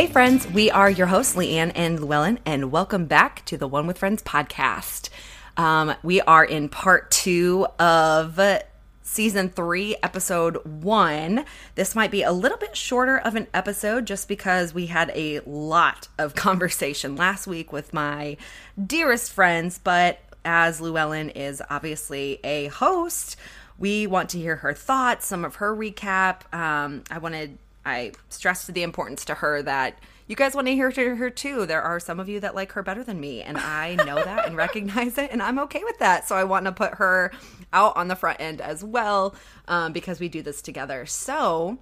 Hey, friends, we are your hosts, Leanne and Luellen, and welcome back to the One with Friends podcast. Um, we are in part two of season three, episode one. This might be a little bit shorter of an episode just because we had a lot of conversation last week with my dearest friends, but as Luellen is obviously a host, we want to hear her thoughts, some of her recap. Um, I wanted I stressed the importance to her that you guys want to hear her too. There are some of you that like her better than me, and I know that and recognize it, and I'm okay with that. So I want to put her out on the front end as well um, because we do this together. So,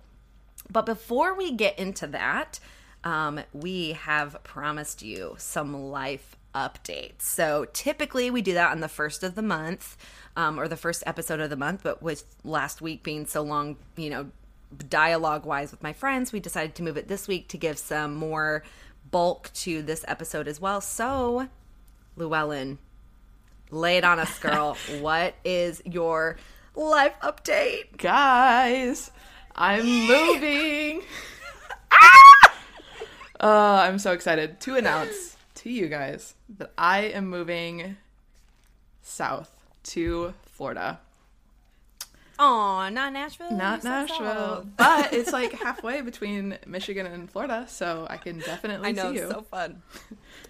but before we get into that, um, we have promised you some life updates. So typically we do that on the first of the month. Um, or the first episode of the month, but with last week being so long, you know, dialogue wise with my friends, we decided to move it this week to give some more bulk to this episode as well. So, Luellen, lay it on us, girl. what is your life update? Guys, I'm moving. uh, I'm so excited to announce to you guys that I am moving south to Florida. Oh, not Nashville. Not Nashville, but it's like halfway between Michigan and Florida, so I can definitely I know, see you. so fun.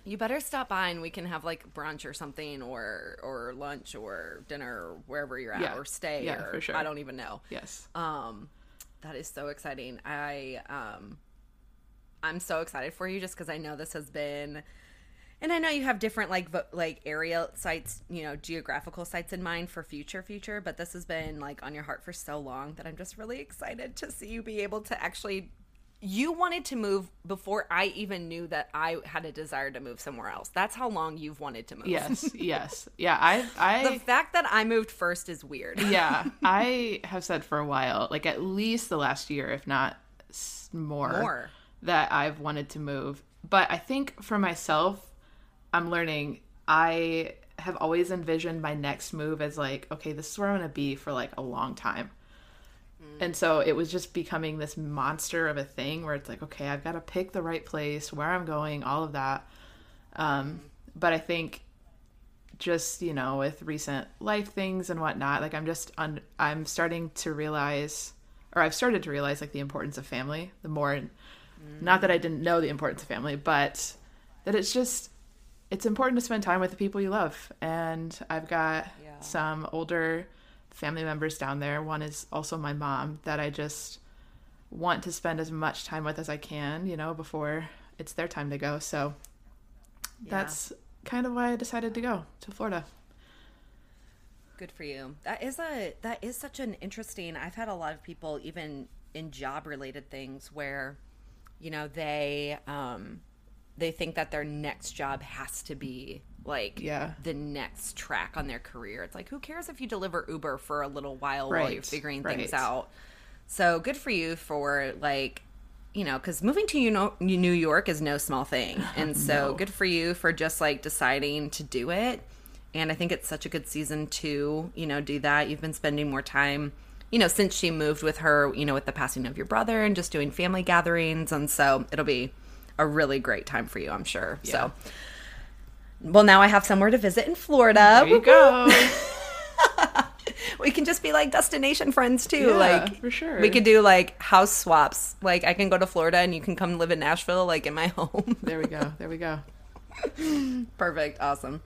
You better stop by and we can have like brunch or something, or or lunch or dinner, or wherever you're at, Yeah. or stay. Yeah, or, for sure. I don't even know. Yes. Um, that is so exciting. I um, I'm so excited for you just because I know this has been, and I know you have different like vo- like area sites, you know, geographical sites in mind for future future. But this has been like on your heart for so long that I'm just really excited to see you be able to actually. You wanted to move before I even knew that I had a desire to move somewhere else. That's how long you've wanted to move. Yes. Yes. Yeah. I. I. The fact that I moved first is weird. yeah. I have said for a while, like at least the last year, if not more, More. that I've wanted to move. But I think for myself, I'm learning. I have always envisioned my next move as like, okay, this is where I'm going to be for like a long time. And so it was just becoming this monster of a thing where it's like, okay, I've got to pick the right place, where I'm going, all of that. Um, but I think just you know with recent life things and whatnot, like I'm just un- I'm starting to realize, or I've started to realize like the importance of family. The more, not that I didn't know the importance of family, but that it's just it's important to spend time with the people you love. And I've got Yeah. some older family members down there. One is also my mom that I just want to spend as much time with as I can, you know, before it's their time to go. So that's kind of why I decided to go to Florida. Good for you. That is a that is such an interesting. I've had a lot of people even in job related things where you know they um they think that their next job has to be like Yeah. the next track on their career. It's like who cares if you deliver Uber for a little while while you're Right, figuring things out. So good for you for like you know, because moving to you know, New York is no small thing, and so No. good for you for just like deciding to do it. And I think it's such a good season to you know do that. You've been spending more time, you know, since she moved with her, you know, with the passing of your brother and just doing family gatherings, and so it'll be a really great time for you, I'm sure. So. Well, now I have somewhere to visit in Florida. There you go. We can just be like destination friends too. Yeah, like for sure. We could do like house swaps. Like I can go to Florida and you can come live in Nashville, like in my home. there we go. There we go. Perfect. Awesome.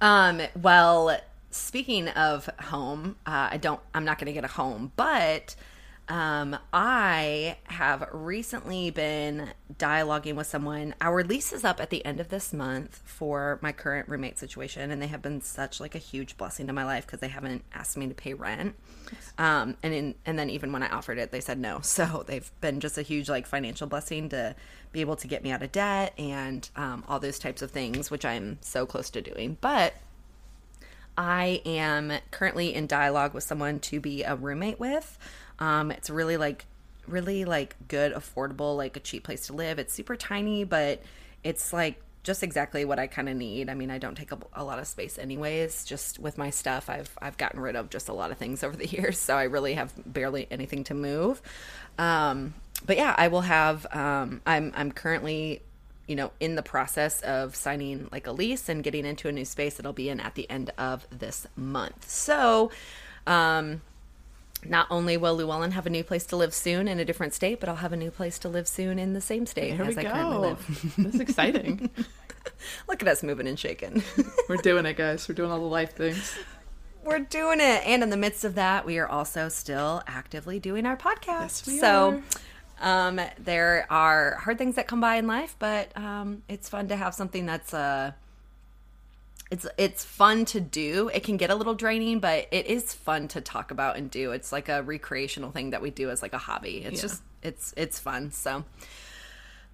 Um, well, speaking of home, uh, I don't I'm not gonna get a home, but um, I have recently been dialoguing with someone. Our lease is up at the end of this month for my current roommate situation, and they have been such like a huge blessing to my life because they haven't asked me to pay rent. Um, and in, and then even when I offered it, they said no. So they've been just a huge like financial blessing to be able to get me out of debt and um, all those types of things, which I'm so close to doing. But I am currently in dialogue with someone to be a roommate with. Um, it's really like really like good, affordable, like a cheap place to live. It's super tiny, but it's like just exactly what I kind of need. I mean, I don't take up a lot of space anyways. Just with my stuff, I've I've gotten rid of just a lot of things over the years, so I really have barely anything to move. Um, but yeah, I will have. Um, I'm I'm currently, you know, in the process of signing like a lease and getting into a new space that I'll be in at the end of this month. So, um, not only will Luellen have a new place to live soon in a different state, but I'll have a new place to live soon in the same state Here as I currently live. That's exciting. Look at us moving and shaking. We're doing it, guys. We're doing all the life things. We're doing it. And in the midst of that, we are also still actively doing our podcast. Yes, so um there are hard things that come by in life, but um it's fun to have something that's uh it's it's fun to do. It can get a little draining, but it is fun to talk about and do. It's like a recreational thing that we do as like a hobby. It's Yeah. just it's it's fun. So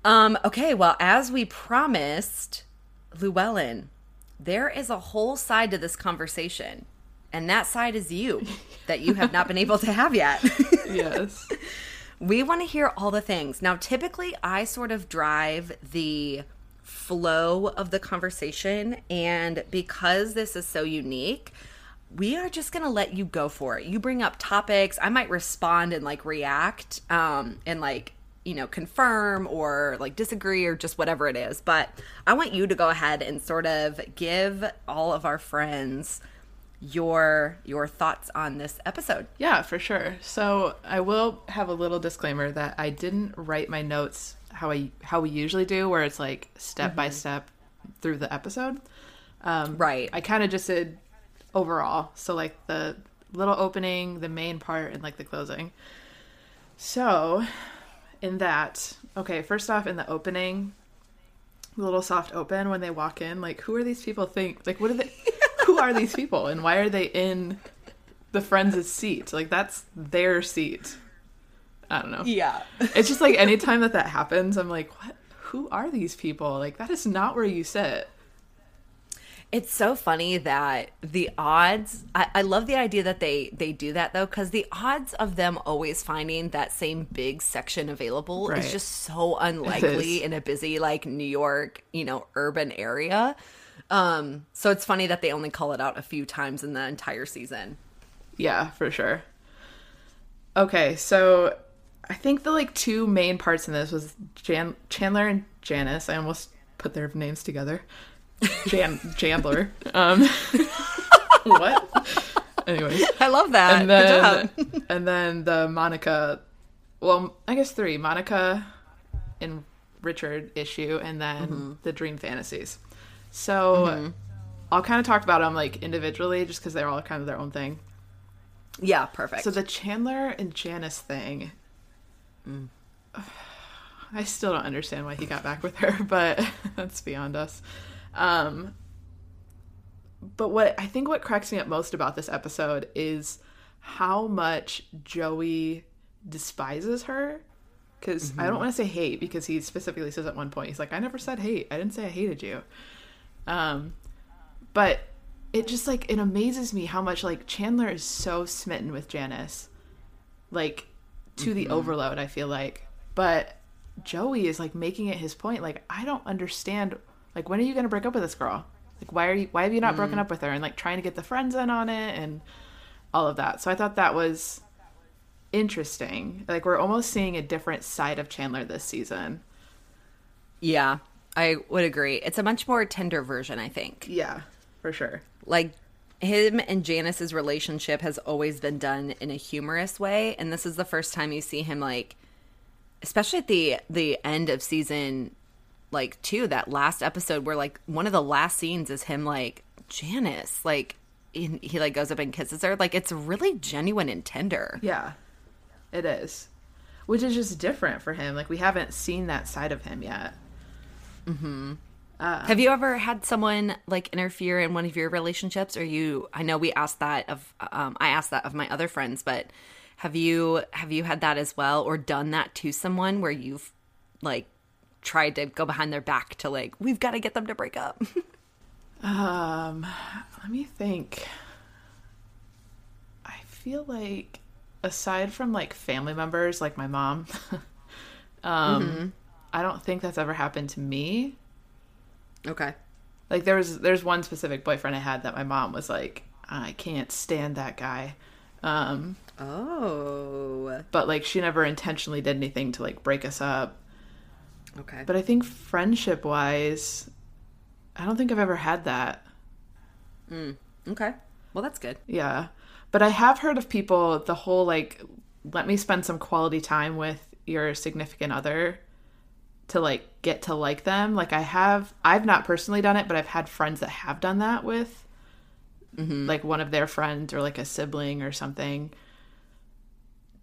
um okay, well, as we promised, Luellen, there is a whole side to this conversation. And that side is you that you have not been able to have yet. Yes. we want to hear all the things. Now, typically, I sort of drive the flow of the conversation. And because this is so unique, we are just going to let you go for it. You bring up topics. I might respond and like react um, and like, you know, confirm or like disagree or just whatever it is. But I want you to go ahead and sort of give all of our friends your your thoughts on this episode. Yeah, for sure. So I will have a little disclaimer that I didn't write my notes how I how we usually do, where it's like step by step through the episode. Um, Right. I kind of just did overall. So like the little opening, the main part, and like the closing. So in that, okay, first off, in the opening, the little soft open when they walk in, like who are these people? Think like what are they? who are these people, and why are they in the friends' seat? Like that's their seat. I don't know. Yeah. It's just like anytime that that happens, I'm like, what? Who are these people? Like that is not where you sit. It's so funny that the odds. I, I love the idea that they they do that though, because the odds of them always finding that same big section available Right. is just so unlikely in a busy like New York, you know, urban area. Um, so it's funny that they only call it out a few times in the entire season. Yeah, for sure. Okay, so I think the like two main parts in this was Jan- Chandler and Janice. I almost put their names together. Jan Chandler. Um, what? Anyways, I love that. and then and then the Monica. Well, I guess three: Monica and Richard issue, and then Mm-hmm. the Dream Fantasies. So I'll kind of talk about them like individually, just because they're all kind of their own thing. Yeah, perfect. So the Chandler and Janice thing, I still don't understand why he got back with her, but that's beyond us. Um, but what I think what cracks me up most about this episode is how much Joey despises her. Because I don't want to say hate, because he specifically says at one point, he's like, "I never said hate. I didn't say I hated you." Um, but it just like it amazes me how much like Chandler is so smitten with Janice, like to the mm-hmm. overload. I feel like, but Joey is like making it his point. Like I don't understand. Like when are you gonna break up with this girl? Like why are you? Why have you not mm-hmm. broken up with her? And like trying to get the friends in on it and all of that. So I thought that was interesting. Like we're almost seeing a different side of Chandler this season. yeah, I would agree. It's a much more tender version, I think. Yeah, for sure. like him and Janice's relationship has always been done in a humorous way and this is the first time you see him like especially at the the end of season like 2 that last episode where like one of the last scenes is him like Janice like he, he like goes up and kisses her like it's really genuine and tender Yeah, it is. Which is just different for him. Like we haven't seen that side of him yet. Mm-hmm. Have you ever had someone like interfere in one of your relationships? Or you? I know we asked that of. Um, I asked that of my other friends, but have you have you had that as well, or done that to someone where you've like tried to go behind their back to like we've got to get them to break up? Um, let me think. I feel like aside from like family members, like my mom, um, I don't think that's ever happened to me. Okay. Like there was there's one specific boyfriend I had that my mom was like, I can't stand that guy. Um, Oh. But like she never intentionally did anything to like break us up. Okay. But I think friendship wise, I don't think I've ever had that. okay. Well, that's good. Yeah. But I have heard of people the whole like let me spend some quality time with your significant other to like get to like them. Like I have I've not personally done it, but I've had friends that have done that with mm-hmm. like one of their friends or like a sibling or something.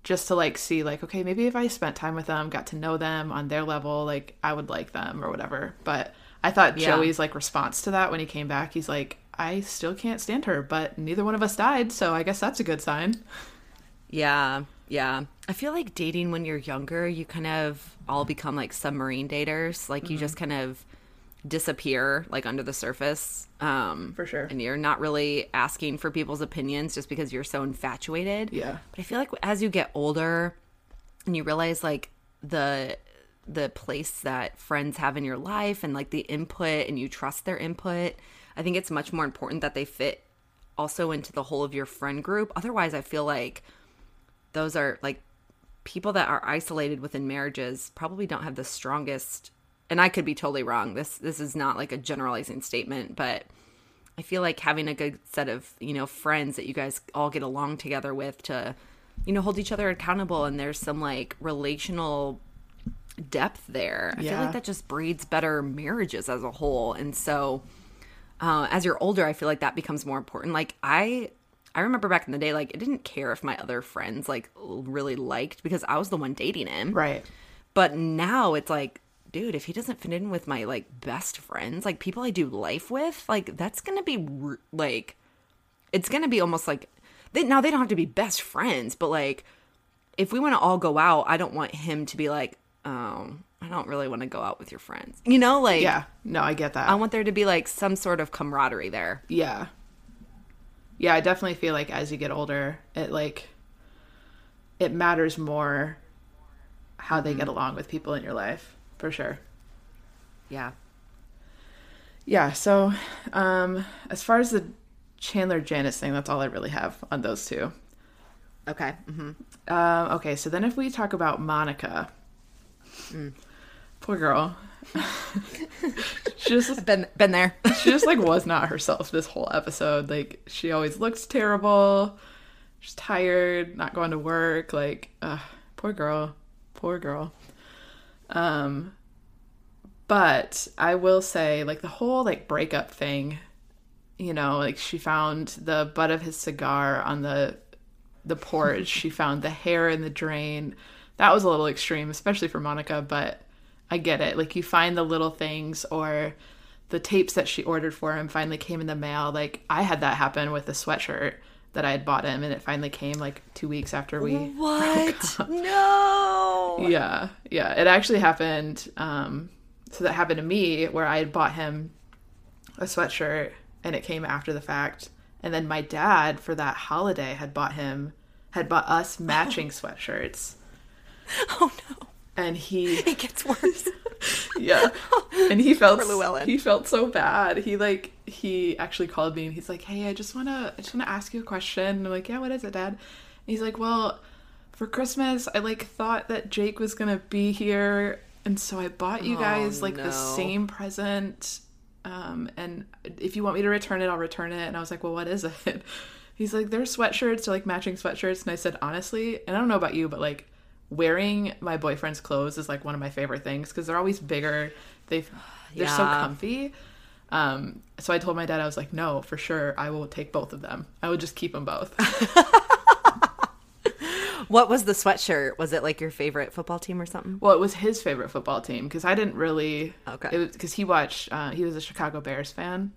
Just to like see like okay, maybe if I spent time with them, got to know them on their level, like I would like them or whatever. But I thought Yeah. Joey's like response to that when he came back, he's like I still can't stand her, but neither one of us died, so I guess that's a good sign. Yeah. Yeah. I feel like dating when you're younger, you kind of all become like submarine daters. Like you just kind of disappear like under the surface. Um For sure. And you're not really asking for people's opinions just because you're so infatuated. Yeah. But I feel like as you get older and you realize like the the place that friends have in your life and like the input and you trust their input, I think it's much more important that they fit also into the whole of your friend group. Otherwise, I feel like those are like people that are isolated within marriages probably don't have the strongest and I could be totally wrong. This this is not like a generalizing statement, but I feel like having a good set of, you know, friends that you guys all get along together with to, you know, hold each other accountable and there's some like relational depth there. I feel Yeah. like that just breeds better marriages as a whole. And so uh, as you're older, I feel like that becomes more important. Like I I remember back in the day, like I didn't care if my other friends like really liked because I was the one dating him. Right. But now it's like, dude, if he doesn't fit in with my like best friends, like people I do life with, like that's gonna be like, it's gonna be almost like they now they don't have to be best friends, but like if we want to all go out, I don't want him to be like, oh, I don't really want to go out with your friends, you know, like Yeah. No, I get that. I want there to be like some sort of camaraderie there. yeah. Yeah, I definitely feel like as you get older, it like it matters more how they get along with people in your life, for sure. Yeah. Yeah, so um as far as the Chandler Janice thing, that's all I really have on those two. Okay. Mm-hmm. Um, okay, so then if we talk about Monica, poor girl, she just Been been there. she just like was not herself this whole episode. Like she always looks terrible. She's tired, not going to work. Like, uh, poor girl, poor girl. Um, but I will say, like the whole like breakup thing. You know, like she found the butt of his cigar on the the porch. she found the hair in the drain. That was a little extreme, especially for Monica, but I get it. Like you find the little things or the tapes that she ordered for him finally came in the mail. Like I had that happen with a sweatshirt that I had bought him and it finally came like 2 weeks after we What? No. Yeah. Yeah, it actually happened um so that happened to me where I had bought him a sweatshirt and it came after the fact. And then my dad for that holiday had bought him had bought us matching sweatshirts. Oh no. And he It gets worse. yeah. And he felt he felt so bad. He like he actually called me and he's like hey i just want to i just want to ask you a question. And i'm like yeah what is it dad? And he's like well for christmas i like thought that jake was gonna be here and so i bought you Oh, guys like no. the same present um and if you want me to return it i'll return it. And i was like well what is it? He's like they're sweatshirts they're like matching sweatshirts. And i said honestly and i don't know about you but like wearing my boyfriend's clothes is like one of my favorite things because they're always bigger they they're so comfy um so i told my dad i was like no for sure i will take both of them i will just keep them both What was the sweatshirt? Was it like your favorite football team or something? well it was his favorite football team because i didn't really Okay. because he watched uh, he was a chicago bears fan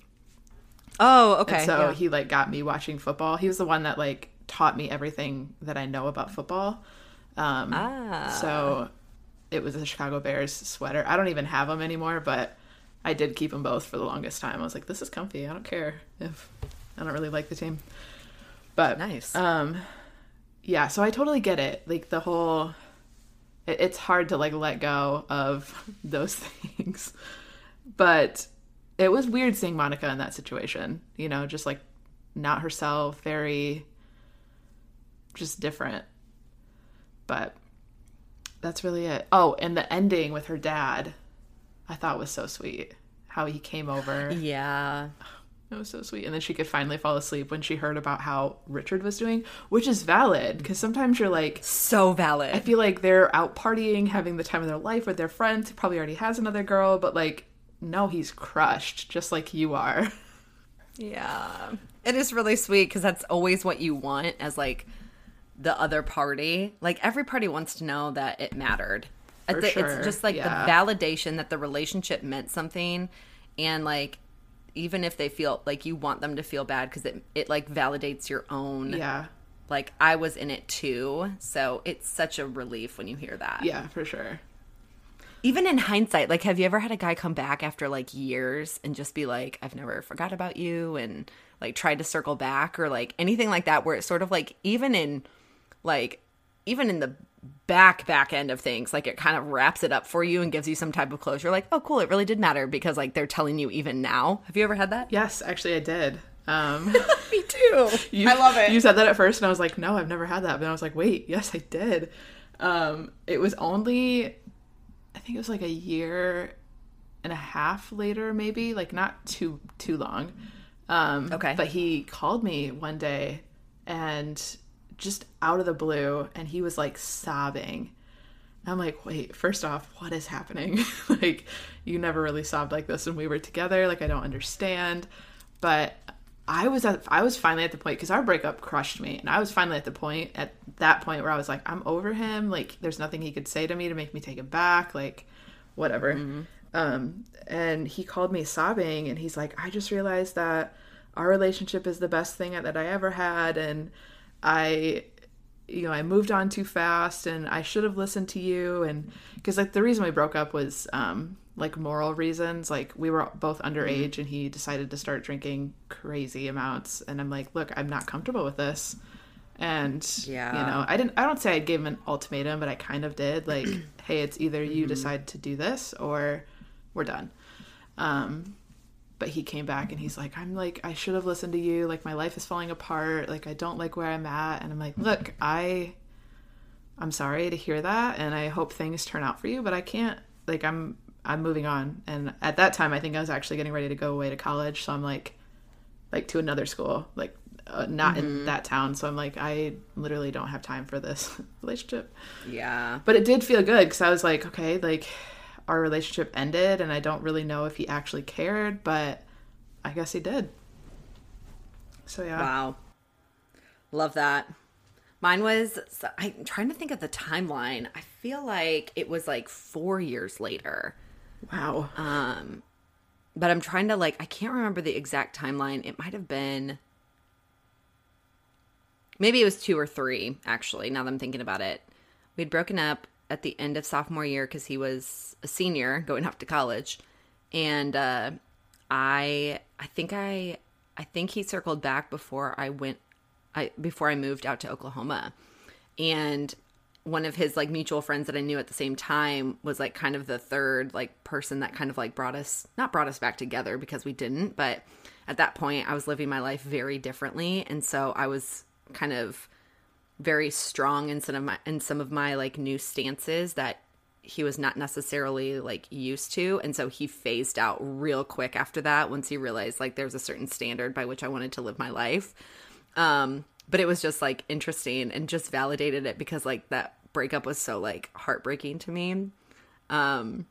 Oh, okay. And so yeah. he like got me watching football. He was the one that like taught me everything that I know about football. Um, Ah. So it was a Chicago Bears sweater. I don't even have them anymore, but I did keep them both for the longest time. I was like, this is comfy. I don't care if I don't really like the team. But Nice. Um, yeah. So I totally get it. Like the whole, it, it's hard to like let go of those things, but it was weird seeing Monica in that situation. You know, just like not herself, very just different. But that's really it. Oh, and the ending with her dad, I thought was so sweet. How he came over. Yeah. It was so sweet. And then she could finally fall asleep when she heard about how Richard was doing, which is valid because sometimes you're like, So valid. I feel like they're out partying, having the time of their life with their friends. He probably already has another girl, but like, no, he's crushed, just like you are. Yeah. It is really sweet because that's always what you want as like the other party. Like every party wants to know that it mattered. The- sure, It's just like yeah. the validation that the relationship meant something and like even if they feel like you want them to feel bad because it it like validates your own Yeah. like I was in it too. So it's such a relief when you hear that. Yeah, for sure. Even in hindsight, like have you ever had a guy come back after like years and just be like, I've never forgot about you and like tried to circle back or like anything like that where it's sort of like even in like even in the back back end of things, like it kind of wraps it up for you and gives you some type of closure, like, oh cool, it really did matter because like they're telling you even now. Have you ever had that? Yes, actually, I did. Um, Me too. you, i love it You said that at first, and I was like, no, I've never had that. But I was like, wait, yes, I did. Um, it was only, I think it was like a year and a half later, maybe, like not too too long. Um, Okay. But he called me one day, and just out of the blue, and he was like sobbing. I'm like, wait, first off, what is happening? like, you never really sobbed like this when we were together. Like, I don't understand. But I was at, I was finally at the point because our breakup crushed me, and I was finally at the point at that point where I was like, I'm over him. Like, there's nothing he could say to me to make me take it back. Like, whatever. Um, and he called me sobbing, and he's like, I just realized that our relationship is the best thing that I ever had, and I you know, I moved on too fast and I should have listened to you. And because, like, the reason we broke up was um, like moral reasons. Like, we were both underage and he decided to start drinking crazy amounts. And I'm like, look, I'm not comfortable with this. And, Yeah. you know, I didn't, I don't say I gave him an ultimatum, but I kind of did. Like, hey, it's either you decide to do this or we're done. Um, but he came back and he's like i'm like i should have listened to you. Like my life is falling apart. Like i don't like where i'm at. And i'm like look i i'm sorry to hear that and i hope things turn out for you but i can't like i'm i'm moving on. And at that time i think i was actually getting ready to go away to college so i'm like like to another school like uh, not in that town. So i'm like i literally don't have time for this relationship. Yeah. but it did feel good because I was like, okay, like our relationship ended, and I don't really know if he actually cared, but I guess he did. So yeah, Wow. Love that. Mine was, I'm trying to think of the timeline. I feel like it was like four years later. wow, Um, but I'm trying to like, I can't remember the exact timeline. It might have been, maybe it was two or three, actually, now that I'm thinking about it. We'd broken up at the end of sophomore year because he was a senior going off to college. And, uh, I, I think I, I think he circled back before I went, I, before I moved out to Oklahoma. And one of his like mutual friends that I knew at the same time was like kind of the third like person that kind of like brought us not brought us back together because we didn't, but at that point I was living my life very differently and so I was kind of very strong in some of my in some of my like new stances that he was not necessarily like used to. And so he phased out real quick after that once he realized like there's a certain standard by which I wanted to live my life. Um but it was just like interesting and just validated it because like that breakup was so like heartbreaking to me. Um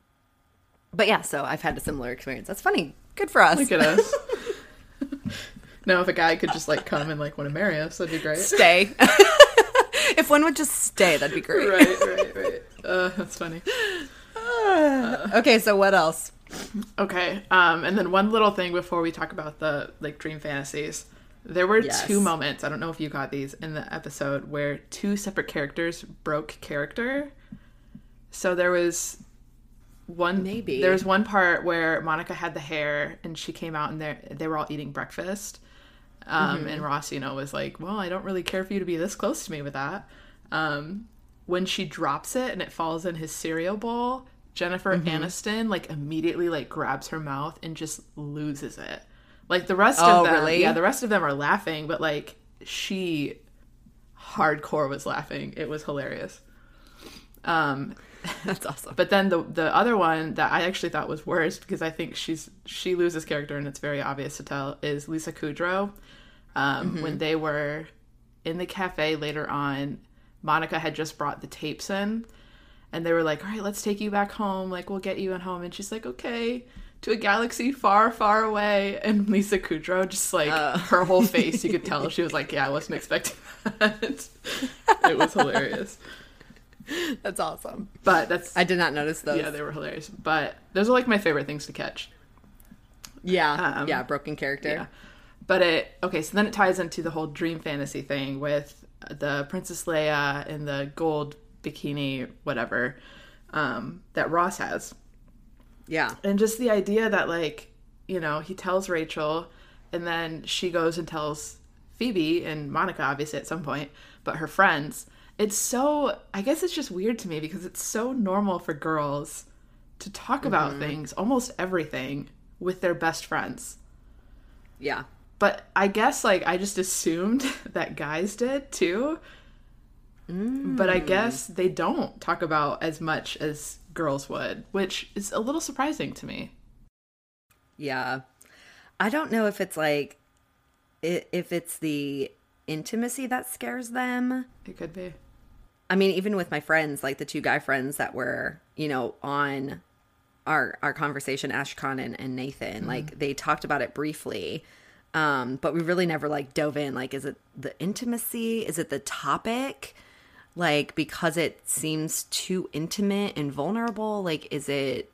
but yeah so i've had a similar experience. That's funny. Good for us. Look at us. now, if a guy could just like come and like want to marry us, that'd be great. stay if one would just stay that'd be great right, right, right. Uh, that's funny. okay so what else Okay. Um, and then one little thing before we talk about the like dream fantasies. There were Yes. two moments, I don't know if you got these in the episode where two separate characters broke character. So there was one Maybe. there was one part where Monica had the hair and she came out and they they were all eating breakfast. Um, and Ross, you know, was like, "Well, I don't really care for you to be this close to me with that." Um, when she drops it and it falls in his cereal bowl, Jennifer Aniston like immediately like grabs her mouth and just loses it. Like the rest Oh, of them, really? yeah, the rest of them are laughing, but like she hardcore was laughing. It was hilarious. Um, That's awesome. but then the the other one that I actually thought was worse because I think she's she loses character and it's very obvious to tell is Lisa Kudrow. Um, When they were in the cafe later on, Monica had just brought the tapes in, and they were like, "All right, let's take you back home. Like we'll get you at home." And she's like, "Okay." To a galaxy far, far away, and Lisa Kudrow just like her whole face, you could tell she was like, "Yeah, I wasn't expecting that." it was hilarious, That's awesome. but that's I did not notice those. yeah, they were hilarious. But those are like my favorite things to catch. Yeah. Um, yeah. Broken character. Yeah. But it okay, so then it ties into the whole dream fantasy thing with the Princess Leia and the gold bikini, whatever, um, that Ross has. Yeah. And just the idea that like, you know, he tells Rachel and then she goes and tells Phoebe and Monica obviously at some point, but her friends. It's so I guess it's just weird to me because it's so normal for girls to talk about mm-hmm. things, almost everything, with their best friends. Yeah. But I guess like I just assumed that guys did too. But I guess mm. they don't talk about as much as girls would, which is a little surprising to me. Yeah. I don't know if it's like if it's the intimacy that scares them. It could be. I mean, even with my friends, like the two guy friends that were, you know, on our our conversation, Ashcon and, and Nathan, like they talked about it briefly. Um, but we really never like dove in. Like, is it the intimacy? Is it the topic? Like, because it seems too intimate and vulnerable? Like, is it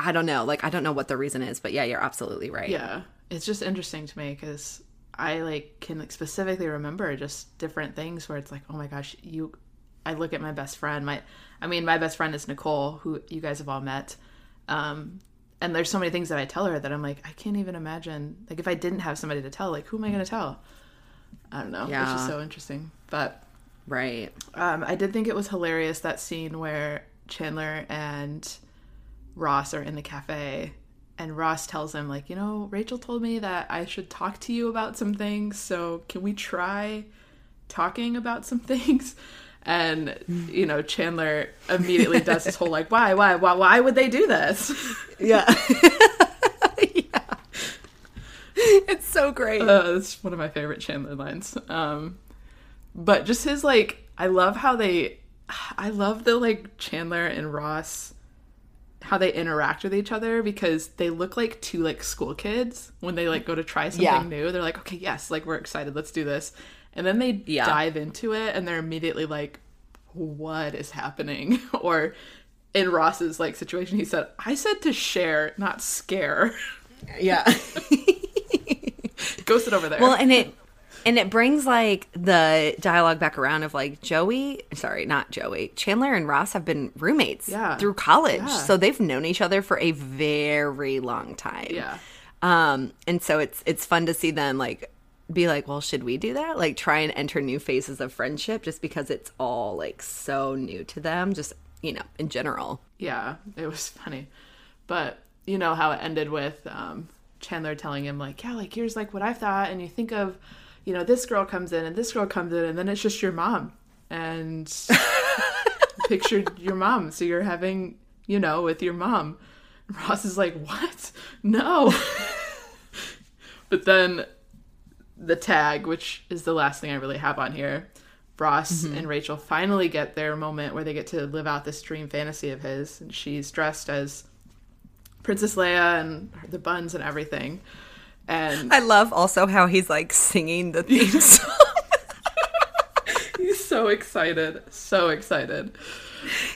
I don't know. Like I don't know what the reason is, but yeah, you're absolutely right. Yeah, it's just interesting to me because I like can like specifically remember just different things where it's like, oh my gosh, you. I look at my best friend. My, I mean, my best friend is Nicole, who you guys have all met. Um, and there's so many things that I tell her that I'm like, I can't even imagine. Like, if I didn't have somebody to tell, like, who am I going to tell? I don't know. It's Yeah. just so interesting. But Right. um, I did think it was hilarious that scene where Chandler and Ross are in the cafe, and Ross tells him like, you know, Rachel told me that I should talk to you about some things. So can we try talking about some things? And you know, Chandler immediately does this whole like, why, why, why, why would they do this? Yeah. yeah. It's so great. Uh, it's one of my favorite Chandler lines. Um, but just his like, I love how they, I love the like Chandler and Ross, how they interact with each other because they look like two like school kids when they like go to try something Yeah. new. They're like, okay, yes, like we're excited, let's do this, and then they Yeah. dive into it and they're immediately like, what is happening? or in Ross's like situation, he said, I said to share, not scare. yeah. go sit over there. well, and it and it brings like the dialogue back around of like Joey, sorry, not Joey. Chandler and Ross have been roommates Yeah. through college. Yeah. So they've known each other for a very long time. yeah. Um and so it's it's fun to see them like be like, well, should we do that? Like try and enter new phases of friendship just because it's all like so new to them, just you know, in general. yeah, it was funny. But you know how it ended with um, Chandler telling him like, yeah, like here's like what I thought, and you think of, you know, this girl comes in and this girl comes in, and then it's just your mom, and pictured your mom, so you're having, you know, with your mom. Ross is like, what? No. but then the tag, which is the last thing I really have on here. Ross mm-hmm. and Rachel finally get their moment where they get to live out this dream fantasy of his. And she's dressed as Princess Leia and the buns and everything. And I love also how he's like singing the theme song. he's so excited. So excited.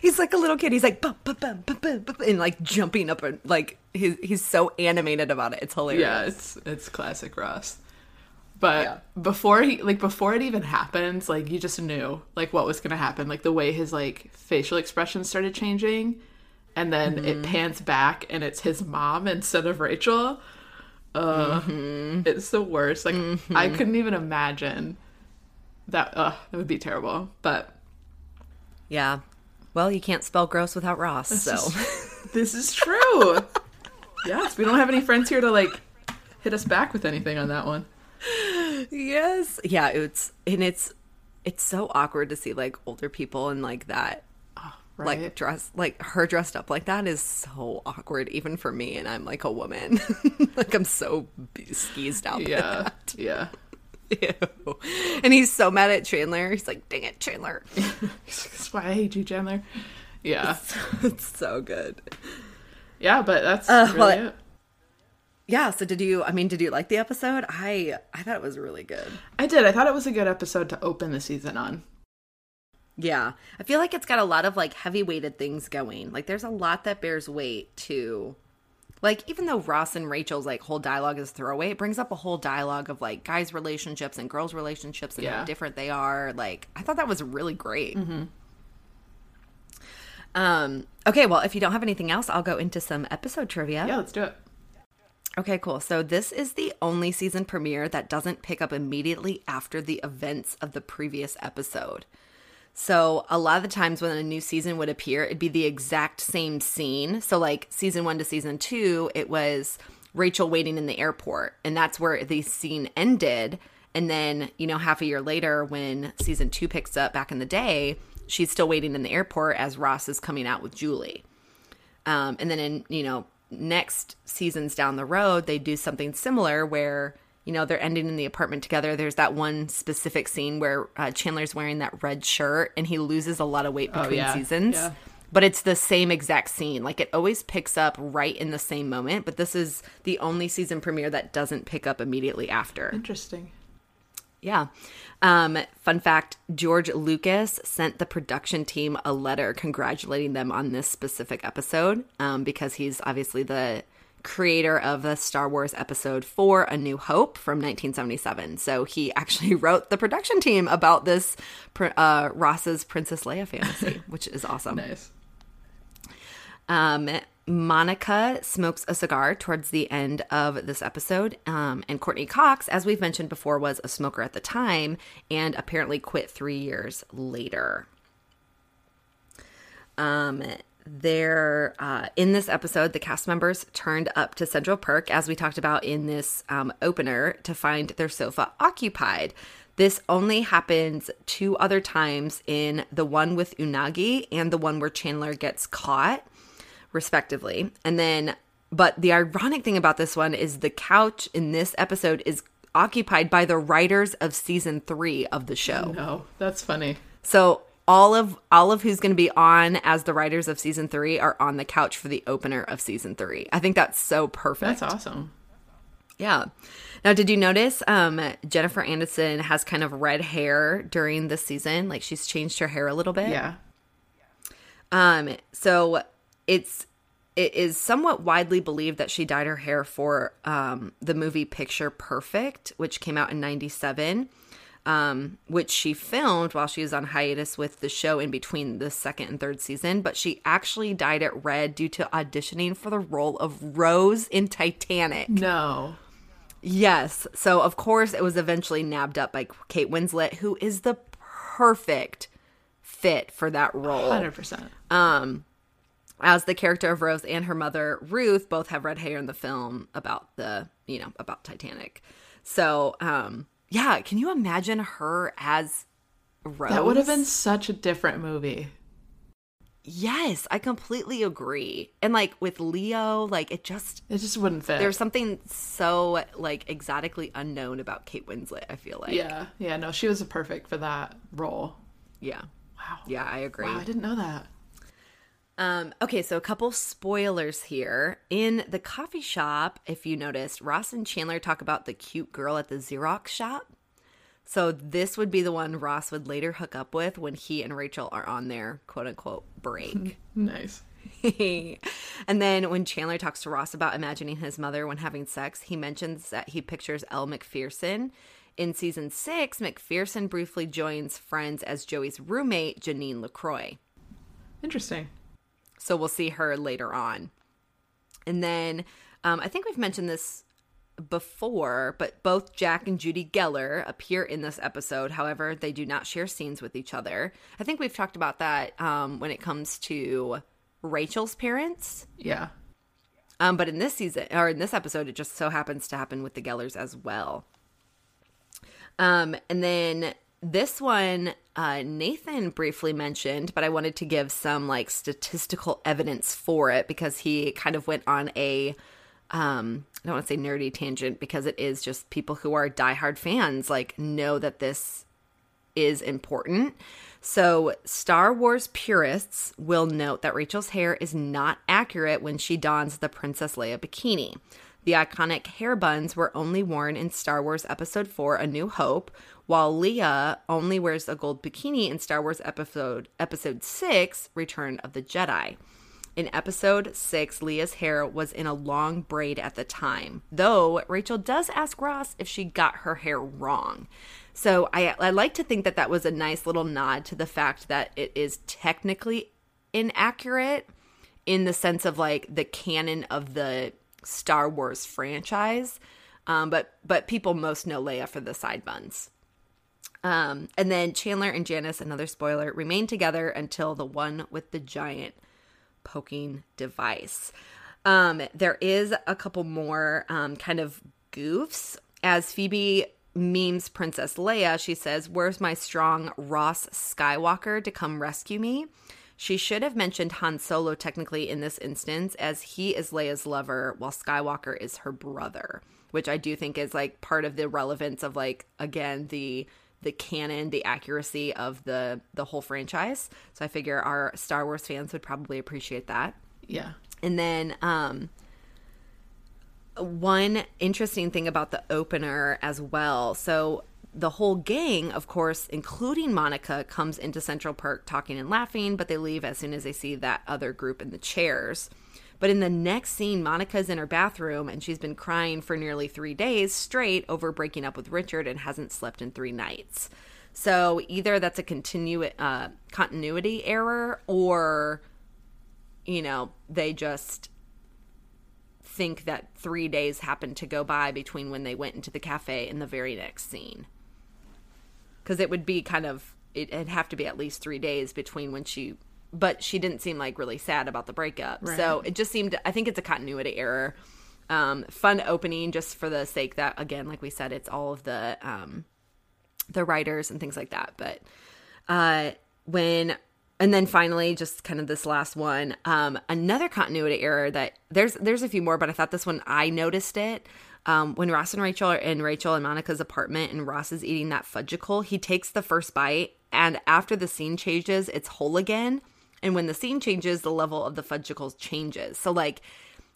He's like a little kid. He's like bum, bum, bum, bum, bum, bum, and like jumping up and like he's he's so animated about it. It's hilarious. Yeah, it's it's classic Ross. But Yeah. before he like before it even happens, like you just knew like what was gonna happen. Like the way his like facial expression started changing, and then it pans back and it's his mom instead of Rachel. Uh, It's the worst. Like I couldn't even imagine that. Uh, that would be terrible. But Yeah. Well, you can't spell gross without Ross, so this is true. yes, we don't have any friends here to like hit us back with anything on that one. Yes, yeah. It's and it's it's so awkward to see like older people and like that right? like dress like her dressed up like that is so awkward even for me and i'm like a woman like i'm so skeezed out yeah, that. yeah. Ew. and he's so mad at chandler he's like dang it chandler That's why I hate you, Chandler. Yeah, it's so good yeah, but that's Uh, really well, it. Yeah so did you i mean did you like the episode? I i thought it was really good. I did. I thought it was a good episode to open the season on. yeah. I feel like it's got a lot of like heavy weighted things going. Like there's a lot that bears weight to like even though ross and rachel's like whole dialogue is throwaway it brings up a whole dialogue of like guys relationships and girls relationships and how different they are. Like i thought that was really great. Um okay well if you don't have anything else i'll go into some episode trivia. Yeah, let's do it. Okay, cool. So this is the only season premiere that doesn't pick up immediately after the events of the previous episode. So a lot of the times when a new season would appear, it'd be the exact same scene. So like season one to season two, it was Rachel waiting in the airport, and that's where the scene ended. And then, you know, half a year later, when season two picks up back in the day, she's still waiting in the airport as Ross is coming out with Julie. Um, and then in you know next seasons down the road, they do something similar where you know they're ending in the apartment together. There's that one specific scene where uh, Chandler's wearing that red shirt and he loses a lot of weight between yeah. seasons. Yeah. But it's the same exact scene. Like it always picks up right in the same moment. But this is the only season premiere that doesn't pick up immediately after. Interesting. Yeah. Um, fun fact George Lucas sent the production team a letter congratulating them on this specific episode um, because he's obviously the creator of the Star Wars episode four A New Hope from 1977. So he actually wrote the production team about this uh, Ross's Princess Leia fantasy, which is awesome. Nice. Um, Monica smokes a cigar towards the end of this episode. Um, and Courteney Cox, as we've mentioned before, was a smoker at the time and apparently quit three years later. Um, there, uh, in this episode, the cast members turned up to Central Perk, as we talked about in this um, opener, to find their sofa occupied. This only happens two other times in the one with Unagi and the one where Chandler gets caught respectively. And then, but the ironic thing about this one is the couch in this episode is occupied by the writers of season three of the show. No, that's funny. So all of all of who's going to be on as the writers of season three are on the couch for the opener of season three. I think that's so perfect. That's awesome. Yeah. Now, did you notice um, Jennifer Aniston has kind of red hair during this season? Like she's changed her hair a little bit. Yeah. Um, so it's it is somewhat widely believed that she dyed her hair for um the movie Picture Perfect, which came out in '97. Um, which she filmed while she was on hiatus with the show in between the second and third season, but she actually dyed it red due to auditioning for the role of Rose in Titanic. No. Yes. So of course it was eventually nabbed up by Kate Winslet, who is the perfect fit for that role. 100%. As the character of Rose and her mother Ruth both have red hair in the film about the, you know, about Titanic. So, um yeah, can you imagine her as Rose? That would have been such a different movie. Yes, I completely agree. And like with Leo, like it just It just wouldn't fit. there's something so like exotically unknown about Kate Winslet, I feel like. yeah. Yeah, no, she was perfect for that role. Yeah. Wow. Yeah, I agree. Wow, I didn't know that. Um, okay, so a couple spoilers here. In the coffee shop, if you noticed, Ross and Chandler talk about the cute girl at the Xerox shop. So this would be the one Ross would later hook up with when he and Rachel are on their quote unquote break. Nice. and then when Chandler talks to Ross about imagining his mother when having sex, he mentions that he pictures Elle Macpherson. In season six, Macpherson briefly joins Friends as Joey's roommate, Janine LaCroix. Interesting. So we'll see her later on. And then um, I think we've mentioned this before, but both Jack and Judy Geller appear in this episode. However, they do not share scenes with each other. I think we've talked about that um, when it comes to Rachel's parents. Yeah. Um, but in this season or in this episode, it just so happens to happen with the Gellers as well. Um, and then this one uh, Nathan briefly mentioned, but I wanted to give some like statistical evidence for it because he kind of went on a um I don't want to say nerdy tangent because it is just people who are diehard fans like know that this is important. So, Star Wars purists will note that Rachel's hair is not accurate when she dons the Princess Leia bikini. The iconic hair buns were only worn in Star Wars Episode 4 A New Hope, while Leia only wears a gold bikini in Star Wars Episode Episode 6 Return of the Jedi. In episode 6, Leia's hair was in a long braid at the time, though Rachel does ask Ross if she got her hair wrong. So I, I like to think that that was a nice little nod to the fact that it is technically inaccurate in the sense of like the canon of the Star Wars franchise. Um, but but people most know Leia for the side buns. Um, and then Chandler and Janice, another spoiler, remain together until the one with the giant poking device. Um, there is a couple more um, kind of goofs as Phoebe memes Princess Leia. She says, "Where's my strong Ross Skywalker to come rescue me?" She should have mentioned Han Solo technically in this instance, as he is Leia's lover while Skywalker is her brother, which I do think is like part of the relevance of like again the the canon, the accuracy of the the whole franchise. So I figure our Star Wars fans would probably appreciate that. Yeah. And then um one interesting thing about the opener as well. So the whole gang, of course, including Monica, comes into Central Park talking and laughing, but they leave as soon as they see that other group in the chairs. But in the next scene, Monica's in her bathroom and she's been crying for nearly three days straight over breaking up with Richard and hasn't slept in three nights. So either that's a continu- uh, continuity error or, you know, they just think that three days happened to go by between when they went into the cafe and the very next scene because it would be kind of it'd have to be at least three days between when she but she didn't seem like really sad about the breakup. Right. so it just seemed i think it's a continuity error. Um, fun opening just for the sake that again like we said it's all of the um, the writers and things like that. But uh when and then finally just kind of this last one um another continuity error that there's there's a few more but i thought this one i noticed it um, when Ross and Rachel are in Rachel and Monica's apartment and Ross is eating that fudgicle, he takes the first bite, and after the scene changes, it's whole again. And when the scene changes, the level of the fudgicle changes. So, like,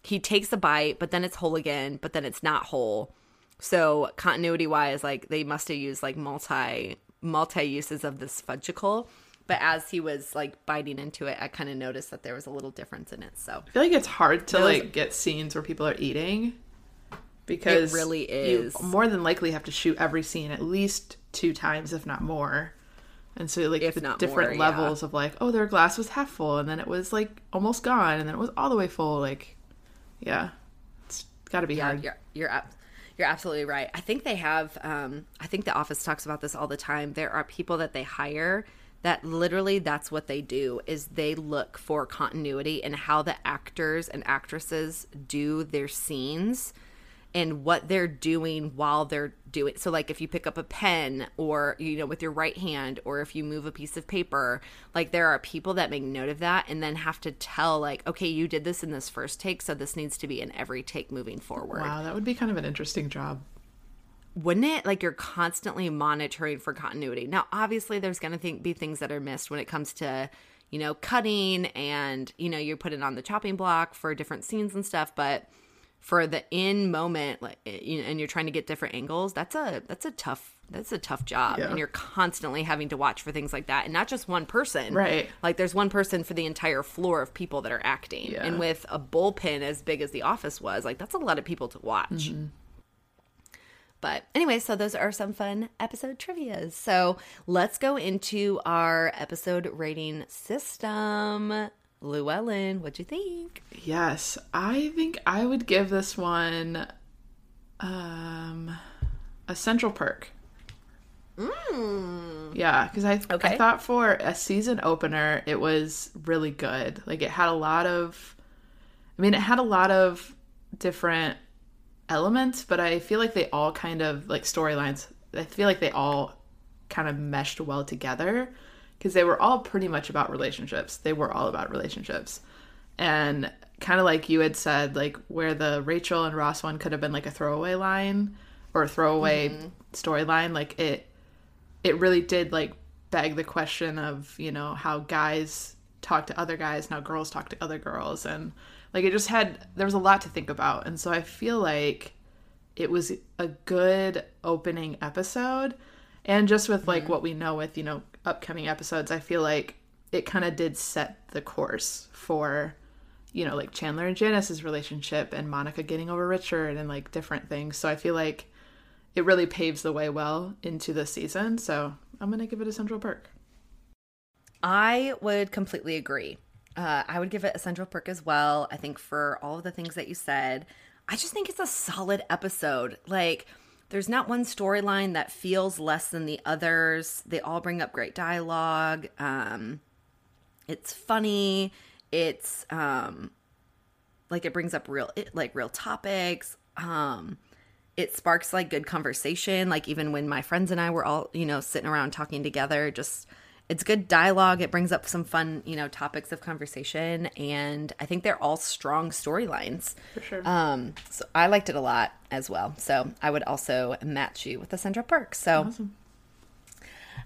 he takes the bite, but then it's whole again, but then it's not whole. So, continuity wise, like, they must have used like multi multi uses of this fudgicle but as he was like biting into it, I kind of noticed that there was a little difference in it. So I feel like it's hard to like get scenes where people are eating because it really is. You more than likely have to shoot every scene at least two times, if not more. And so, like, if the different more, levels yeah. of like, oh, their glass was half full, and then it was like almost gone, and then it was all the way full. Like, yeah, it's got to be yeah, hard. You're you're you're absolutely right. I think they have. Um, I think the office talks about this all the time. There are people that they hire that literally that's what they do is they look for continuity and how the actors and actresses do their scenes and what they're doing while they're doing so like if you pick up a pen or you know with your right hand or if you move a piece of paper like there are people that make note of that and then have to tell like okay you did this in this first take so this needs to be in every take moving forward. Wow that would be kind of an interesting job. Wouldn't it? Like you're constantly monitoring for continuity. Now obviously there's going to think, be things that are missed when it comes to you know cutting and you know you're putting on the chopping block for different scenes and stuff but for the in moment like and you're trying to get different angles that's a that's a tough that's a tough job Yeah. and you're constantly having to watch for things like that and not just one person Right. like there's one person for the entire floor of people that are acting Yeah. and with a bullpen as big as the office was like that's a lot of people to watch Mm-hmm. but anyway, so those are some fun episode trivias. So let's go into our episode rating system. Luellen, what'd you think? Yes, I think I would give this one um a central perk. Yeah, because I I Okay. thought for a season opener it was really good. Like it had a lot of, I mean, it had a lot of different elements, but I feel like they all kind of like storylines. I feel like they all kind of meshed well together because they were all pretty much about relationships. They were all about relationships. And kind of like you had said, like where the Rachel and Ross one could have been like a throwaway line or a throwaway mm-hmm. storyline, like it it really did like beg the question of, you know, how guys talk to other guys and how girls talk to other girls and like it just had there was a lot to think about. And so I feel like it was a good opening episode and just with like mm-hmm. what we know with, you know, upcoming episodes, I feel like it kind of did set the course for you know, like Chandler and Janice's relationship and Monica getting over Richard and like different things. So I feel like it really paves the way well into the season. So I'm going to give it a Central Perk. I would completely agree. Uh, I would give it a Central Perk as well. I think for all of the things that you said, I just think it's a solid episode. Like, there's not one storyline that feels less than the others. They all bring up great dialogue. Um, it's funny it's um like it brings up real like real topics um it sparks like good conversation like even when my friends and i were all you know sitting around talking together just it's good dialogue. It brings up some fun you know topics of conversation and i think they're all strong storylines. For sure. Um so i liked it a lot as well. So i would also match you with the central perk so awesome.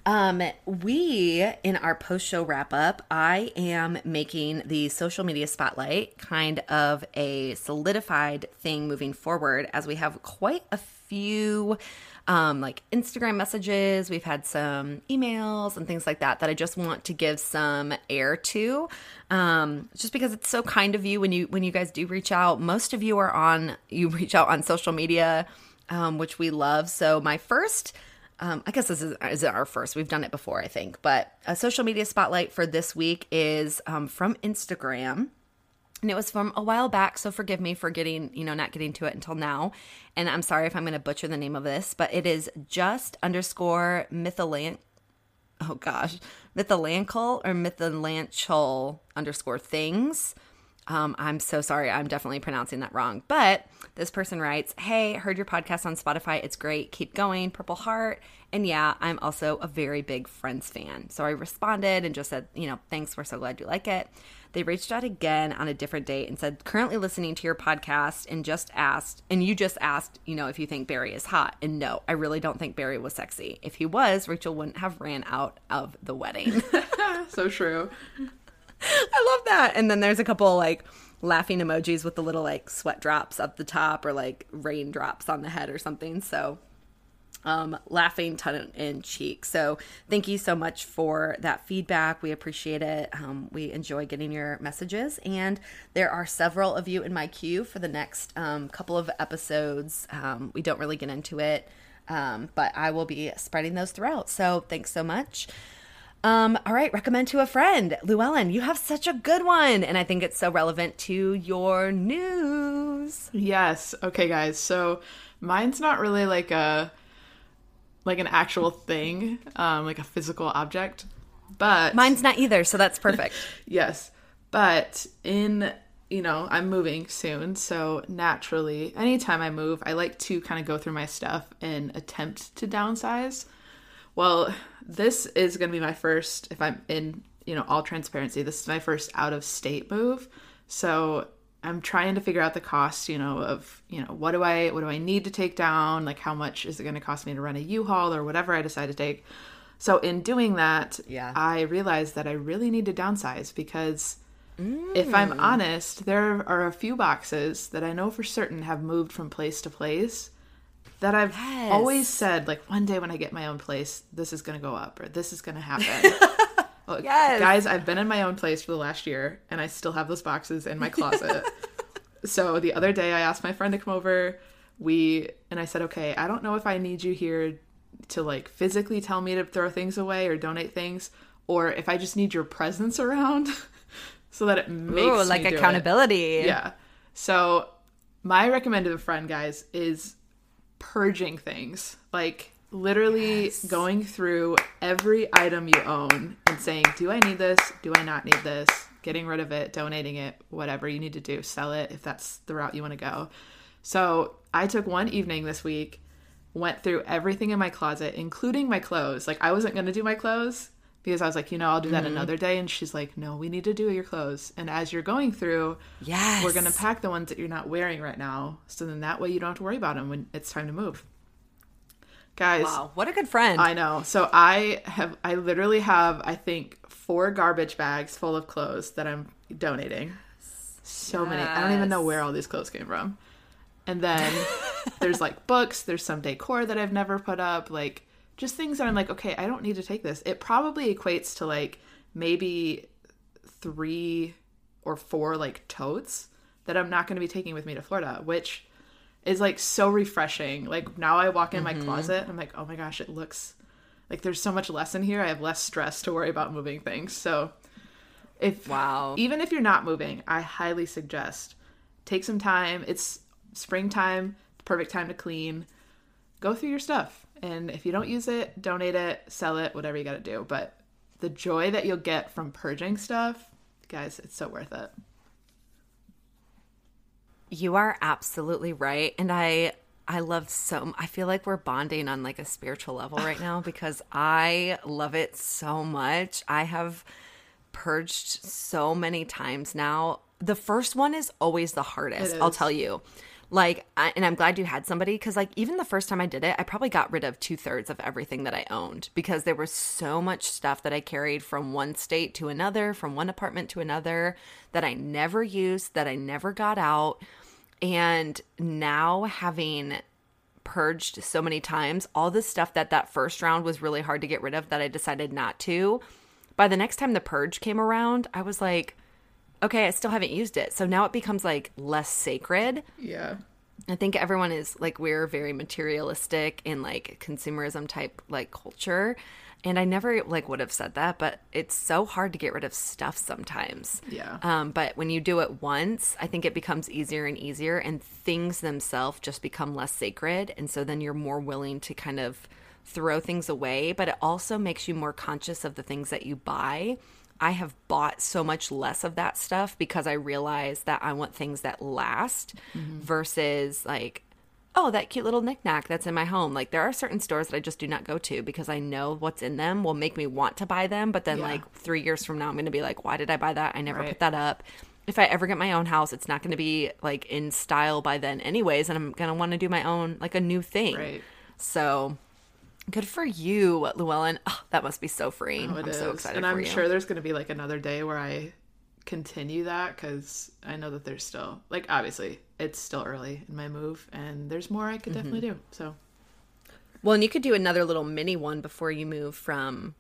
Um, we in our post show wrap up, I am making the social media spotlight kind of a solidified thing moving forward as we have quite a few um, like Instagram messages. We've had some emails and things like that that I just want to give some air to, um, just because it's so kind of you when you when you guys do reach out. Most of you are on you reach out on social media, um, which we love. So my first um, I guess this is, is our first. We've done it before, I think. But a social media spotlight for this week is um, from Instagram. And it was from a while back, so forgive me for getting, you know, not getting to it until now. And I'm sorry if I'm going to butcher the name of this, but it is just underscore mythalant. Oh gosh, mythalancal or mythalanchal underscore things. Um, I'm so sorry. I'm definitely pronouncing that wrong. But this person writes, Hey, heard your podcast on Spotify. It's great. Keep going. Purple Heart. And yeah, I'm also a very big Friends fan. So I responded and just said, You know, thanks. We're so glad you like it. They reached out again on a different date and said, Currently listening to your podcast and just asked, and you just asked, you know, if you think Barry is hot. And no, I really don't think Barry was sexy. If he was, Rachel wouldn't have ran out of the wedding. so true. I love that. And then there's a couple like laughing emojis with the little like sweat drops up the top or like raindrops on the head or something. So um, laughing tongue in cheek. So thank you so much for that feedback. We appreciate it. Um, we enjoy getting your messages, and there are several of you in my queue for the next um, couple of episodes. Um, we don't really get into it, um, but I will be spreading those throughout. So thanks so much. Um, all right, recommend to a friend. Luellen, you have such a good one. And I think it's so relevant to your news. Yes. Okay, guys. So mine's not really like a like an actual thing, um, like a physical object. But mine's not either, so that's perfect. yes. But in you know, I'm moving soon, so naturally, anytime I move, I like to kind of go through my stuff and attempt to downsize. Well, this is going to be my first, if I'm in, you know, all transparency, this is my first out of state move. So I'm trying to figure out the cost, you know, of, you know, what do I, what do I need to take down? Like how much is it going to cost me to rent a U-Haul or whatever I decide to take. So in doing that, yeah. I realized that I really need to downsize because mm. if I'm mm. honest, there are a few boxes that I know for certain have moved from place to place that I've yes. always said, like, one day when I get my own place, this is going to go up or this is going to happen. Look, yes. guys, I've been in my own place for the last year and I still have those boxes in my closet. so the other day I asked my friend to come over. We, and I said, okay, I don't know if I need you here to like physically tell me to throw things away or donate things, or if I just need your presence around so that it makes Ooh, like accountability. It. Yeah. So my recommended friend, guys, is purging things. Like literally yes. going through every item you own and saying, Do I need this? Do I not need this? Getting rid of it, donating it, whatever you need to do, sell it if that's the route you want to go. So I took one evening this week went through everything in my closet, including my clothes. Like I wasn't going to do my clothes because I was like, you know, I'll do that Mm-hmm. another day. And she's like, no, we need to do your clothes. And as you're going through, Yes. we're going to pack the ones that you're not wearing right now. So then that way you don't have to worry about them when it's time to move. Guys, Wow, what a good friend. I know. So I have, I literally have, I think, four garbage bags full of clothes that I'm donating. So many. I don't even know where all these clothes came from. And then there's like books, there's some decor that I've never put up, like just things that I'm like, okay, I don't need to take this. It probably equates to like maybe three or four like totes that I'm not going to be taking with me to Florida, which is like so refreshing. Like now I walk in my mm-hmm. closet and I'm like, oh my gosh, it looks like there's so much less in here. I have less stress to worry about moving things. So if Wow. even if you're not moving, I highly suggest take some time. It's springtime, perfect time to clean. Go through your stuff. And if you don't use it, donate it, sell it, whatever you got to do. But the joy that you'll get from purging stuff, guys, it's so worth it. You are absolutely right. And I I love so I feel like we're bonding on like a spiritual level right now because I love it so much. I have purged so many times now. The first one is always the hardest, I'll tell you. Like, I, and I'm glad you had somebody because, like, even the first time I did it, I probably got rid of two thirds of everything that I owned because there was so much stuff that I carried from one state to another, from one apartment to another that I never used, that I never got out. And now having purged so many times, all the stuff that that first round was really hard to get rid of that I decided not to. By the next time the purge came around, I was like, okay, I still haven't used it. So now it becomes like less sacred. Yeah. I think everyone is like we're very materialistic and like consumerism type like culture. And I never like would have said that, but it's so hard to get rid of stuff sometimes. Yeah. Um, but when you do it once, I think it becomes easier and easier, and things themselves just become less sacred. And so then you're more willing to kind of throw things away, but it also makes you more conscious of the things that you buy. I have bought so much less of that stuff because I realize that I want things that last mm-hmm. versus like, oh, that cute little knickknack that's in my home. Like there are certain stores that I just do not go to because I know what's in them will make me want to buy them. But then Yeah. like three years from now, I'm going to be like, why did I buy that? I never Right. put that up. If I ever get my own house, it's not going to be like in style by then, anyways. And I'm going to want to do my own, like a new thing. Right. So good for you, Luellen. Oh, that must be so freeing. Oh, I'm so excited and I'm sure there's going to be like another day where I continue that because I know that there's still like obviously it's still early in my move and there's more I could Mm-hmm. definitely do. So Well, and you could do another little mini one before you move from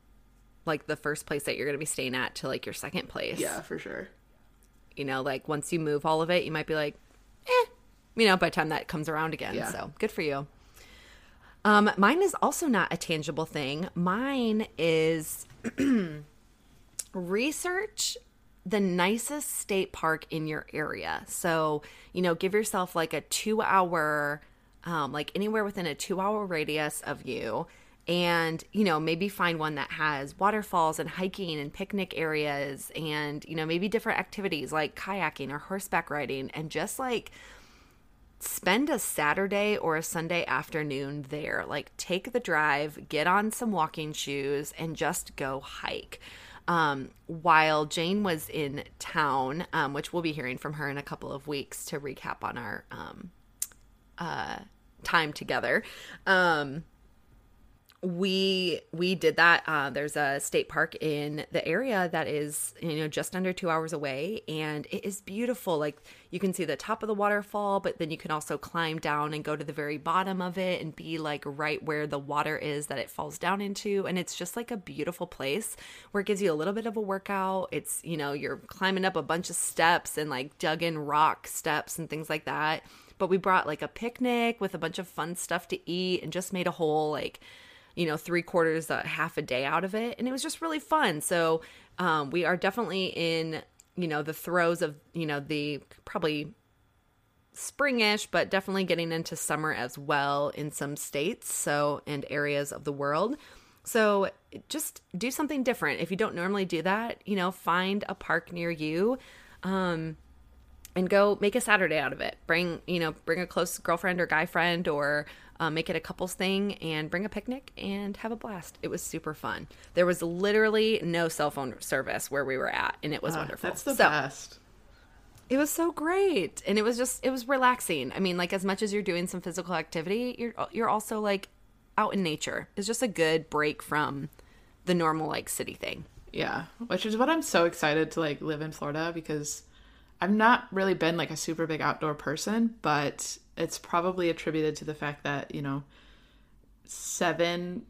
like the first place that you're going to be staying at to like your second place. yeah, for sure. You know, like once you move all of it, you might be like, eh, you know, by the time that comes around again. Yeah. So good for you. Um, mine is also not a tangible thing. Mine is research the nicest state park in your area. So, you know, give yourself like a two hour, um, like anywhere within a two hour radius of you. And, you know, maybe find one that has waterfalls and hiking and picnic areas and, you know, maybe different activities like kayaking or horseback riding and just like spend a Saturday or a Sunday afternoon there. Like, take the drive, get on some walking shoes, and just go hike. Um, while Jane was in town, um, which we'll be hearing from her in a couple of weeks to recap on our um, uh, time together. Um, we we did that uh, there's a state park in the area that is you know just under two hours away and it is beautiful. Like you can see the top of the waterfall but then you can also climb down and go to the very bottom of it and be like right where the water is that it falls down into and it's just like a beautiful place where it gives you a little bit of a workout. It's you know you're climbing up a bunch of steps and like dug in rock steps and things like that. But we brought like a picnic with a bunch of fun stuff to eat and just made a whole like you know, three quarters, uh, half a day out of it. And it was just really fun. So um, we are definitely in, you know, the throes of, you know, the probably springish, but definitely getting into summer as well in some states. So, and areas of the world. So just do something different. If you don't normally do that, you know, find a park near you. Um, and go make a Saturday out of it. Bring you know bring a close girlfriend or guy friend or uh, make it a couples thing and bring a picnic and have a blast. It was super fun. There was literally no cell phone service where we were at, and it was Ah, wonderful. That's the So, best. It was so great, and it was just it was relaxing. I mean, like as much as you're doing some physical activity, you're you're also like out in nature. It's just a good break from the normal like city thing. Yeah, which is what I'm so excited to like live in Florida because I've not really been like a super big outdoor person, but it's probably attributed to the fact that, you know, 7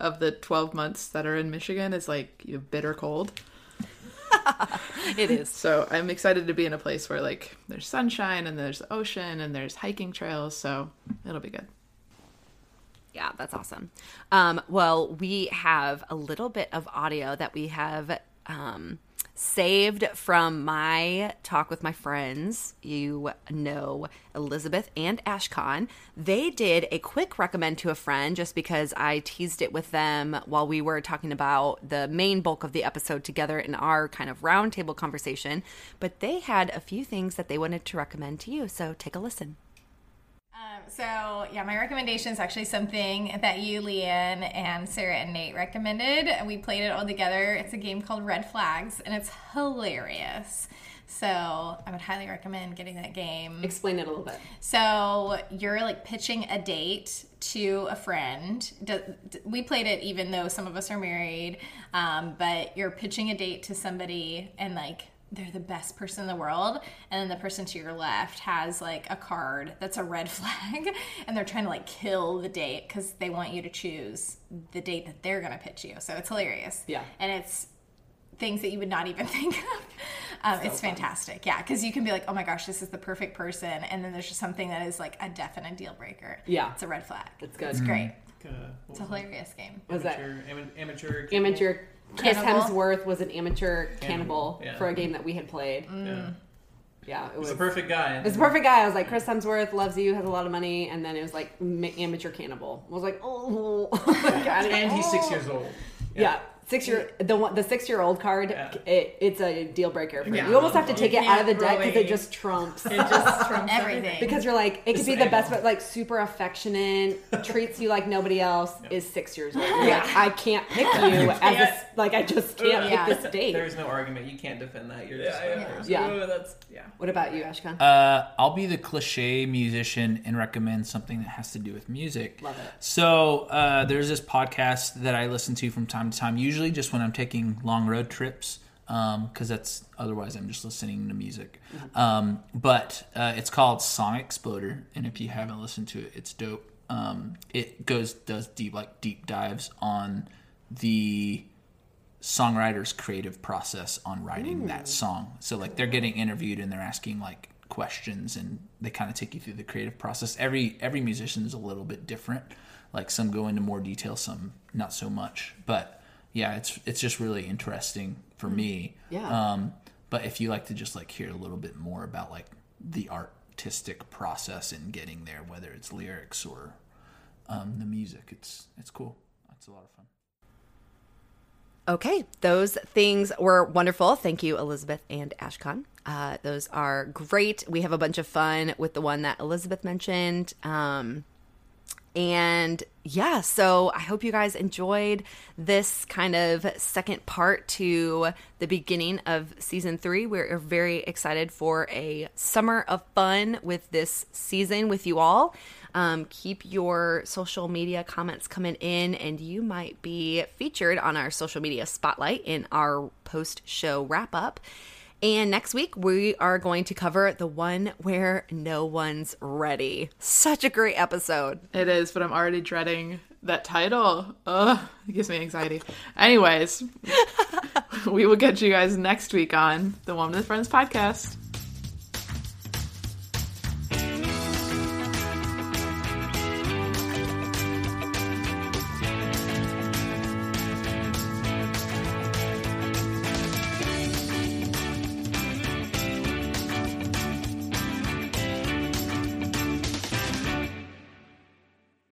of the 12 months that are in Michigan is like you know, bitter cold. It is. So, I'm excited to be in a place where like there's sunshine and there's ocean and there's hiking trails, so it'll be good. Yeah, that's awesome. Um, well, we have a little bit of audio that we have um, saved from my talk with my friends. You know Elizabeth and Ashcon. They did a quick recommend to a friend just because I teased it with them while we were talking about the main bulk of the episode together in our kind of roundtable conversation. But they had a few things that they wanted to recommend to you. So take a listen. Um, so yeah, my recommendation is actually something that you, Leanne, and Sarah and Nate recommended. We played it all together. It's a game called Red Flags, and it's hilarious. So I would highly recommend getting that game. Explain it a little bit. So you're like pitching a date to a friend. We played it even though some of us are married, um, but you're pitching a date to somebody and like they're the best person in the world, and then the person to your left has like a card that's a red flag, and they're trying to like kill the date because they want you to choose the date that they're gonna pitch you. So it's hilarious. Yeah. and it's things that you would not even think of. Um, it's fantastic, yeah, because you can be like, oh my gosh, this is the perfect person, and then there's just something that is like a definite deal breaker. Yeah. it's a red flag. That's good. It's great. Uh, what It's a was it? hilarious game. Was that amateur, ama- amateur, amateur Chris Cannibal. Hemsworth was an amateur cannibal, Cannibal, yeah. for a game that we had played. Yeah. Yeah, it was the perfect guy. It's the perfect guy. I was like, Chris Hemsworth loves you, has a lot of money, and then it was like ma- amateur cannibal. I was like, oh, God. and he's six years old. yeah. Six year the one the six year old card Yeah. it, it's a deal breaker. For Yeah. you. you almost have to take it out of the can't deck because it just trumps. It just trumps Everything. Because you're like, it could It's be the the best, but like super affectionate, treats you like nobody else, is six years old. Yeah, I can't pick you as a, s- like I just can't Yeah. pick this date. There's no argument. You can't defend that. You're just Yeah, yeah. person. Yeah. Ooh, that's yeah. What about you, Ashkan? Uh, I'll be the cliche musician and recommend something that has to do with music. Love it. So uh, there's this podcast that I listen to from time to time, usually just when I'm taking long road trips, because that's otherwise I'm just listening to music. Um, but uh, it's called Song Exploder, and if you haven't listened to it, it's dope. Um, it goes does deep like deep dives on the songwriter's creative process on writing that song. So like they're getting interviewed and they're asking like questions and they kind of take you through the creative process. Every every musician is a little bit different. Like some go into more detail, some not so much. But yeah, it's it's just really interesting for me. Yeah. Um but if you like to just like hear a little bit more about like the artistic process in getting there, whether it's lyrics or um, the music, it's it's cool. It's a lot of fun. Okay, those things were wonderful. Thank you, Elizabeth and Ashcon. Uh, those are great. We have a bunch of fun with the one that Elizabeth mentioned. Um, and yeah, so I hope you guys enjoyed this kind of second part to the beginning of season three. We're very excited for a summer of fun with this season with you all. Um, keep your social media comments coming in, and you might be featured on our social media spotlight in our post show wrap up. And next week, we are going to cover the one where no one's ready. Such a great episode. It is, but I'm already dreading that title. Ugh, it gives me anxiety. Anyways, we will get you guys next week on the One with Friends podcast.